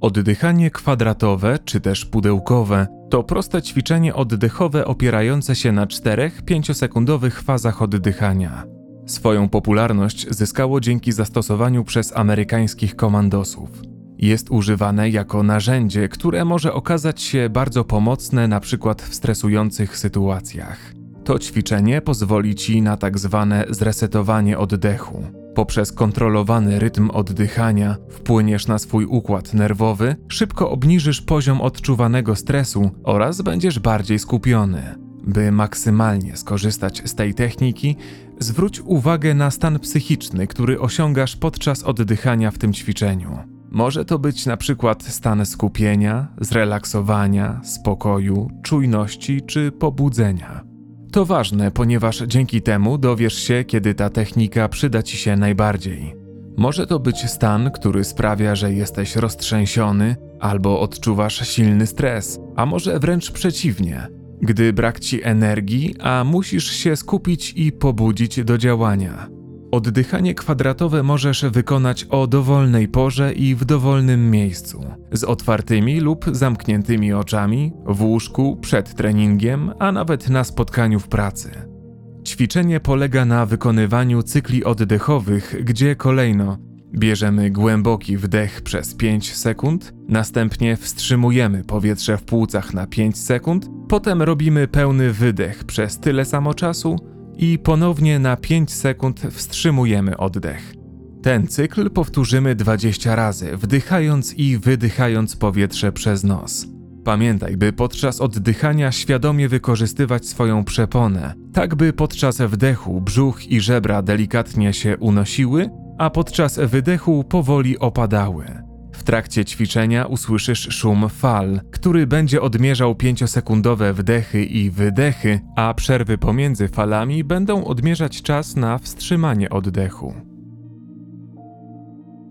Oddychanie kwadratowe czy też pudełkowe to proste ćwiczenie oddechowe opierające się na 4-5 sekundowych fazach oddychania. Swoją popularność zyskało dzięki zastosowaniu przez amerykańskich komandosów. Jest używane jako narzędzie, które może okazać się bardzo pomocne przykład w stresujących sytuacjach. To ćwiczenie pozwoli ci na tak zwane zresetowanie oddechu. Poprzez kontrolowany rytm oddychania wpłyniesz na swój układ nerwowy, szybko obniżysz poziom odczuwanego stresu oraz będziesz bardziej skupiony. By maksymalnie skorzystać z tej techniki, zwróć uwagę na stan psychiczny, który osiągasz podczas oddychania w tym ćwiczeniu. Może to być na przykład stan skupienia, zrelaksowania, spokoju, czujności czy pobudzenia. To ważne, ponieważ dzięki temu dowiesz się, kiedy ta technika przyda ci się najbardziej. Może to być stan, który sprawia, że jesteś roztrzęsiony albo odczuwasz silny stres, a może wręcz przeciwnie, gdy brak ci energii, a musisz się skupić i pobudzić do działania. Oddychanie kwadratowe możesz wykonać o dowolnej porze i w dowolnym miejscu, z otwartymi lub zamkniętymi oczami, w łóżku, przed treningiem, a nawet na spotkaniu w pracy. Ćwiczenie polega na wykonywaniu cykli oddechowych, gdzie kolejno bierzemy głęboki wdech przez 5 sekund, następnie wstrzymujemy powietrze w płucach na 5 sekund, potem robimy pełny wydech przez tyle samo czasu i ponownie na 5 sekund wstrzymujemy oddech. Ten cykl powtórzymy 20 razy, wdychając i wydychając powietrze przez nos. Pamiętaj, by podczas oddychania świadomie wykorzystywać swoją przeponę, tak by podczas wdechu brzuch i żebra delikatnie się unosiły, a podczas wydechu powoli opadały. W trakcie ćwiczenia usłyszysz szum fal, który będzie odmierzał 5-sekundowe wdechy i wydechy, a przerwy pomiędzy falami będą odmierzać czas na wstrzymanie oddechu.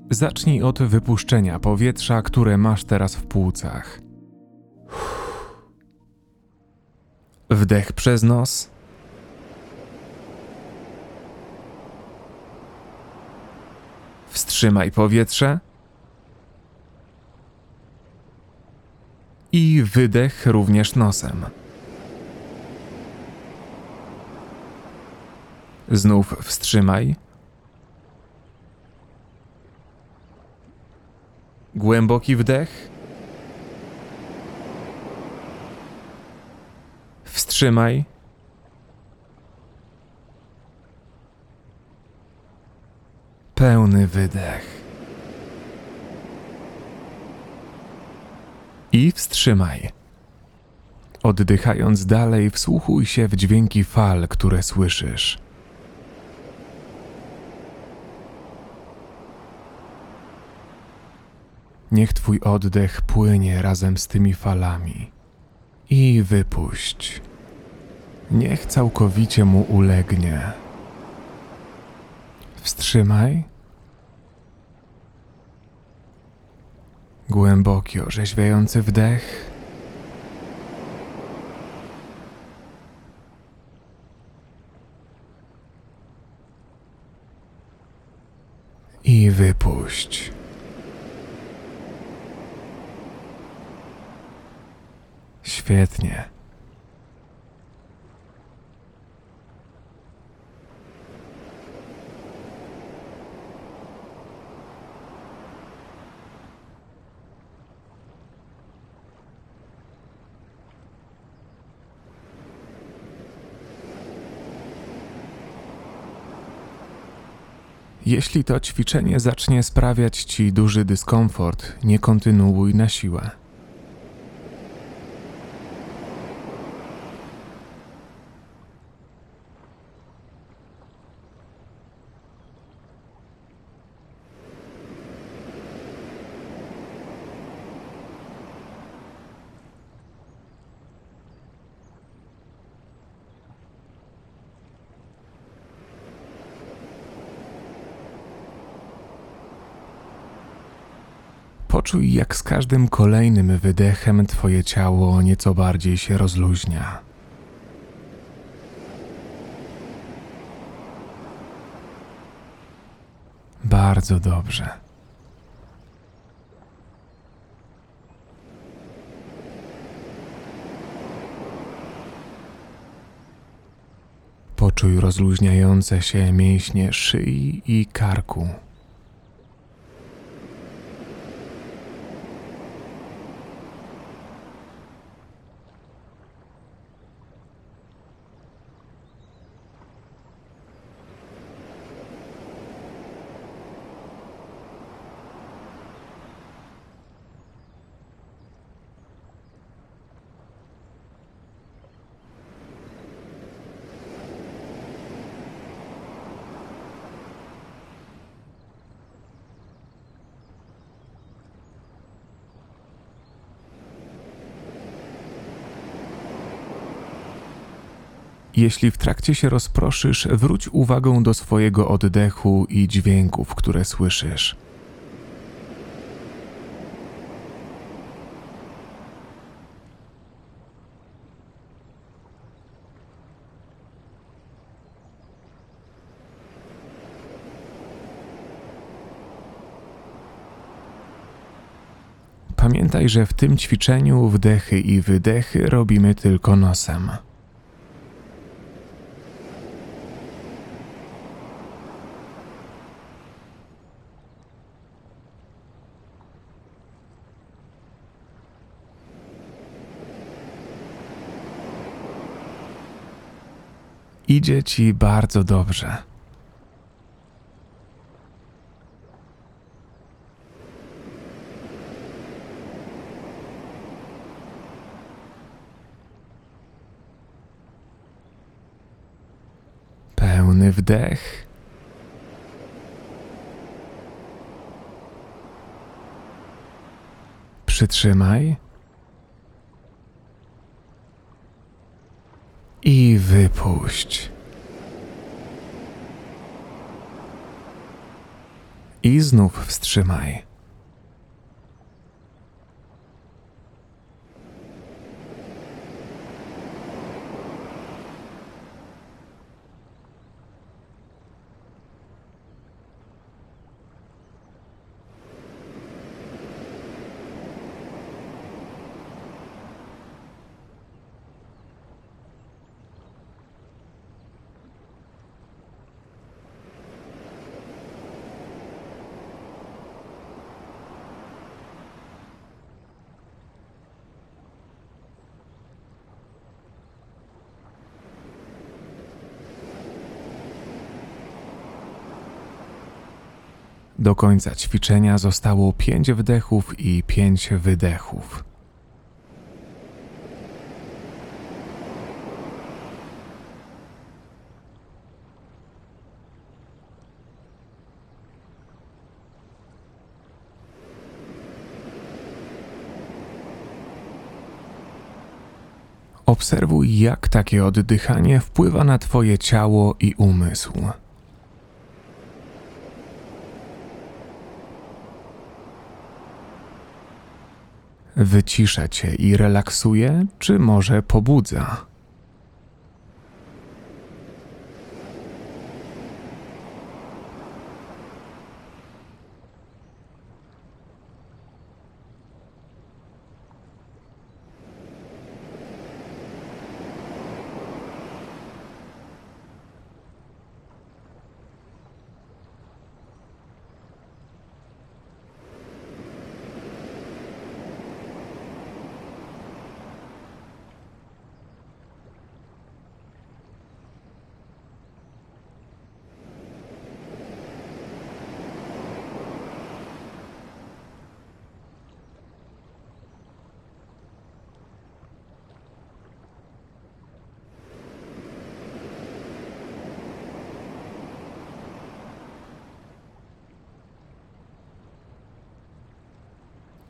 Zacznij od wypuszczenia powietrza, które masz teraz w płucach. Wdech przez nos. Wstrzymaj powietrze. I wydech również nosem. Znów wstrzymaj. Głęboki wdech. Wstrzymaj. Pełny wydech. I wstrzymaj. Oddychając dalej, wsłuchuj się w dźwięki fal, które słyszysz. Niech twój oddech płynie razem z tymi falami. I wypuść. Niech całkowicie mu ulegnie. Wstrzymaj. Głęboki, orzeźwiający wdech. I wypuść. Świetnie. Jeśli to ćwiczenie zacznie sprawiać ci duży dyskomfort, nie kontynuuj na siłę. Poczuj, jak z każdym kolejnym wydechem Twoje ciało nieco bardziej się rozluźnia. Bardzo dobrze. Poczuj rozluźniające się mięśnie szyi i karku. Jeśli w trakcie się rozproszysz, wróć uwagę do swojego oddechu i dźwięków, które słyszysz. Pamiętaj, że w tym ćwiczeniu wdechy i wydechy robimy tylko nosem. Idzie ci bardzo dobrze. Pełny wdech. Przytrzymaj. I wypuść. I znów wstrzymaj. Do końca ćwiczenia zostało 5 wdechów i 5 wydechów. Obserwuj, jak takie oddychanie wpływa na Twoje ciało i umysł. Wycisza cię i relaksuje, czy może pobudza?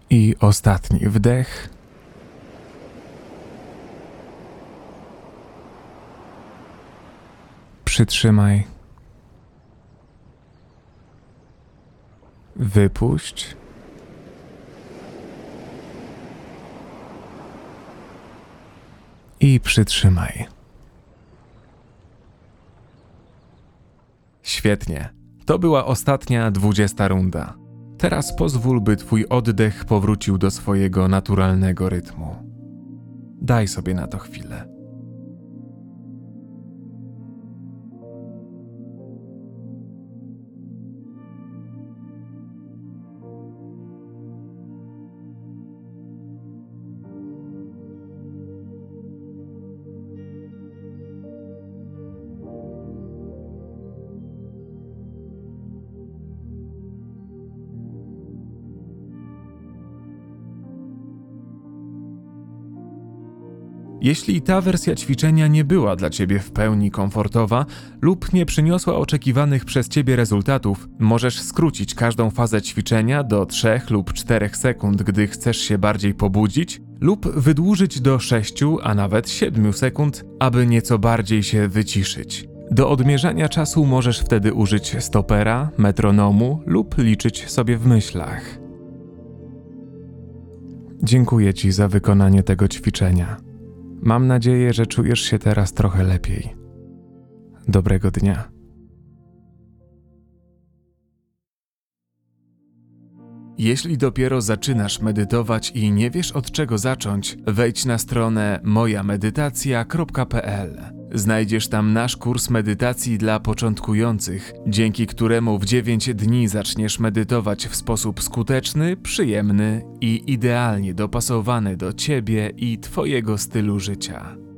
I ostatni wdech. Przytrzymaj. Wypuść. I przytrzymaj. Świetnie. To była ostatnia, dwudziesta runda. Teraz pozwól, by twój oddech powrócił do swojego naturalnego rytmu. Daj sobie na to chwilę. Jeśli ta wersja ćwiczenia nie była dla ciebie w pełni komfortowa lub nie przyniosła oczekiwanych przez ciebie rezultatów, możesz skrócić każdą fazę ćwiczenia do 3 lub 4 sekund, gdy chcesz się bardziej pobudzić, lub wydłużyć do 6, a nawet 7 sekund, aby nieco bardziej się wyciszyć. Do odmierzania czasu możesz wtedy użyć stopera, metronomu lub liczyć sobie w myślach. Dziękuję Ci za wykonanie tego ćwiczenia. Mam nadzieję, że czujesz się teraz trochę lepiej. Dobrego dnia. Jeśli dopiero zaczynasz medytować i nie wiesz od czego zacząć, wejdź na stronę mojamedytacja.pl. Znajdziesz tam nasz kurs medytacji dla początkujących, dzięki któremu w 9 dni zaczniesz medytować w sposób skuteczny, przyjemny i idealnie dopasowany do ciebie i twojego stylu życia.